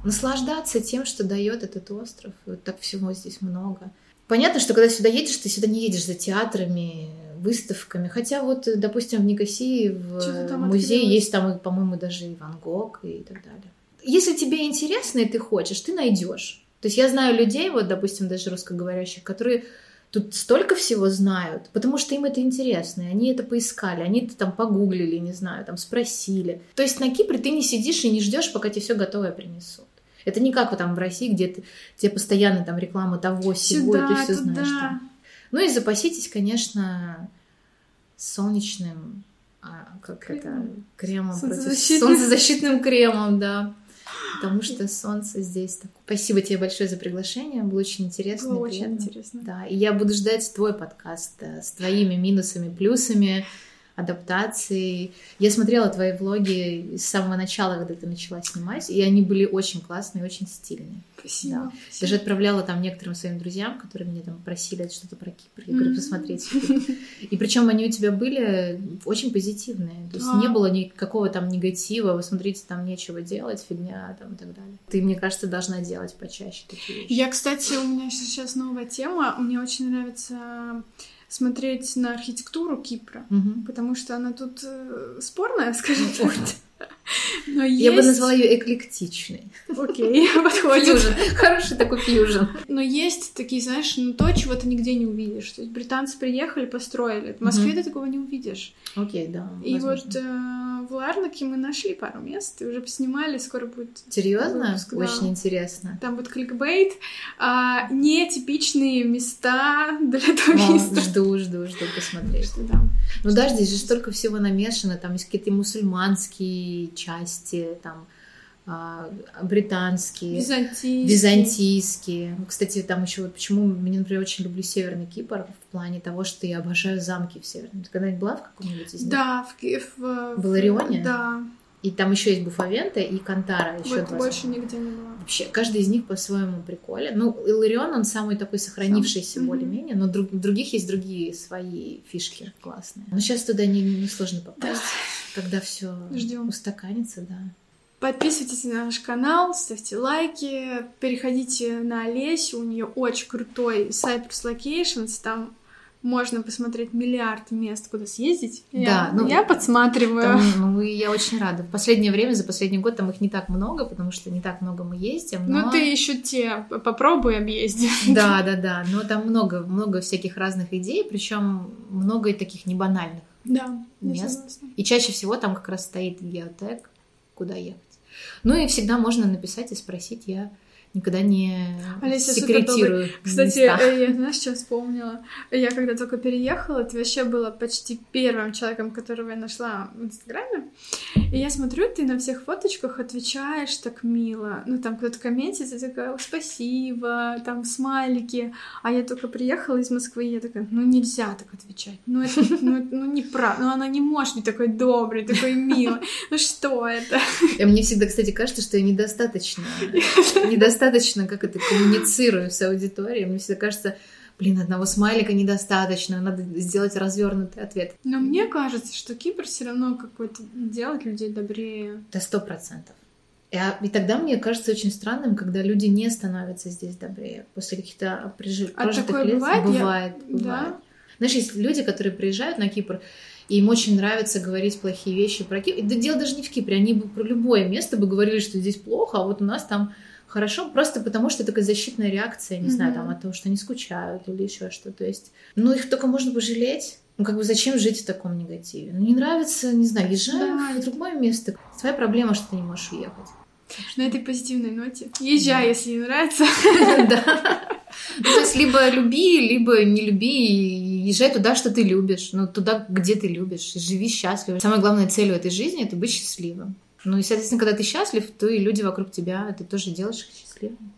Наслаждаться тем, что дает этот остров. Вот так всего здесь много. Понятно, что когда сюда едешь, ты сюда не едешь за театрами, выставками. Хотя вот, допустим, в Никосии в музее есть там, по-моему, даже и Ван Гог и так далее. Если тебе интересно и ты хочешь, ты найдешь. То есть я знаю людей, вот, допустим, даже русскоговорящих, которые тут столько всего знают, потому что им это интересно, и они это поискали, они это там погуглили, не знаю, там спросили. То есть на Кипре ты не сидишь и не ждешь, пока тебе все готовое принесут. Это не как вот там в России, где ты, тебе постоянно там реклама того, всего, и ты все знаешь там. Ну и запаситесь, конечно, солнечным, а, как Крем. это, кремом солнцезащитным. против солнцезащитным кремом, да. (laughs) Потому что солнце здесь такое. Спасибо тебе большое за приглашение. Было очень интересно. Было очень интересно. Да, и я буду ждать твой подкаст э, с твоими минусами, плюсами адаптации. Я смотрела твои влоги с самого начала, когда ты начала снимать, и они были очень классные, очень стильные. Спасибо. Да. Спасибо. Даже отправляла там некоторым своим друзьям, которые мне там просили что-то про Кипр. Я говорю, посмотреть. И причем они у тебя были очень позитивные. То есть не было никакого там негатива, вы смотрите, там нечего делать, фигня там и так далее. Ты, мне кажется, должна делать почаще такие вещи. Я, кстати, у меня сейчас новая тема. Мне очень нравится смотреть на архитектуру Кипра, угу. потому что она тут э, спорная, скажем так. Но есть... Я бы назвала ее эклектичной. Окей, (laughs) подходит. Фьюжн. Хороший такой фьюжн. Но есть такие, знаешь, ну то, чего ты нигде не увидишь. То есть британцы приехали, построили. В Москве ты такого не увидишь. Окей, да. И вот э, в Ларнаке мы нашли пару мест и уже поснимали, скоро будет Серьезно? Очень интересно. Там будет кликбейт. А, нетипичные места для туристов. Жду, жду, жду посмотреть. Ну да, здесь же столько всего намешано. Там есть какие-то мусульманские части, там а, британские, византийские. византийские. Кстати, там еще вот почему мне, например, очень люблю Северный Кипр в плане того, что я обожаю замки в Северном. Ты когда-нибудь была в каком-нибудь из них? Да, в, в, в Ларионе? Да. И там еще есть Буфавента и Кантара. Еще вот больше замка. нигде не было. Вообще, каждый из них по-своему приколе. Ну, Иларион, он самый такой сохранившийся Сам. более-менее, но друг, других есть другие свои фишки классные. Но сейчас туда не, не сложно попасть, когда все Ждем. устаканится, да. Подписывайтесь на наш канал, ставьте лайки, переходите на Олесю, у нее очень крутой Cypress Locations, там можно посмотреть миллиард мест, куда съездить. Да, я, ну, я подсматриваю. Там, ну, и я очень рада. В последнее время, за последний год, там их не так много, потому что не так много мы ездим. Но... Ну, ты еще те попробуй объезди. Да, да, да. Но там много, много всяких разных идей, причем много и таких небанальных Да, мест. И чаще всего там как раз стоит геотег, куда ехать. Ну и всегда можно написать и спросить. Я никогда не Олеся секретирую Кстати, места. э, я знаешь, что вспомнила? Я когда только переехала, ты вообще была почти первым человеком, которого я нашла в Инстаграме. И я смотрю, ты на всех фоточках отвечаешь так мило. Ну, там кто-то комментит, ты такая, «О, спасибо, там смайлики. А я только приехала из Москвы, и я такая, ну, нельзя так отвечать. Ну, это, ну, ну, неправда. Ну, она не может быть такой доброй, такой милой. Ну, что это? И мне всегда, кстати, кажется, что я недостаточно, недостаточно, как это, коммуницирую с аудиторией. Мне всегда кажется, блин, одного смайлика недостаточно, надо сделать развернутый ответ. Но мне кажется, что Кипр все равно какой-то делает людей добрее. Это сто процентов. И, а- и тогда мне кажется очень странным, когда люди не становятся здесь добрее после каких-то прижи- А прожитых такое лет. бывает? Я- Бывает, Да? бывает. Знаешь, есть люди, которые приезжают на Кипр, и им очень нравится говорить плохие вещи про Кипр. И да дело даже не в Кипре, они бы про любое место бы говорили, что здесь плохо, а вот у нас там хорошо, просто потому что такая защитная реакция, не знаю, Мгм. там от того, что они скучают или еще что-то. То есть, ну, их только можно пожалеть. Ну, как бы зачем жить в таком негативе? Ну, не нравится, не знаю, езжай Да, в другое место. Твоя проблема, что ты не можешь уехать. На этой позитивной ноте. Езжай, если не нравится. (laughs) Да. Ну, то есть, либо люби, либо не люби, езжай туда, что ты любишь, ну, туда, где ты любишь, живи счастливо. Самая главная цель в этой жизни — это быть счастливым. Ну, и, соответственно, когда ты счастлив, то и люди вокруг тебя, ты тоже делаешь их счастливым.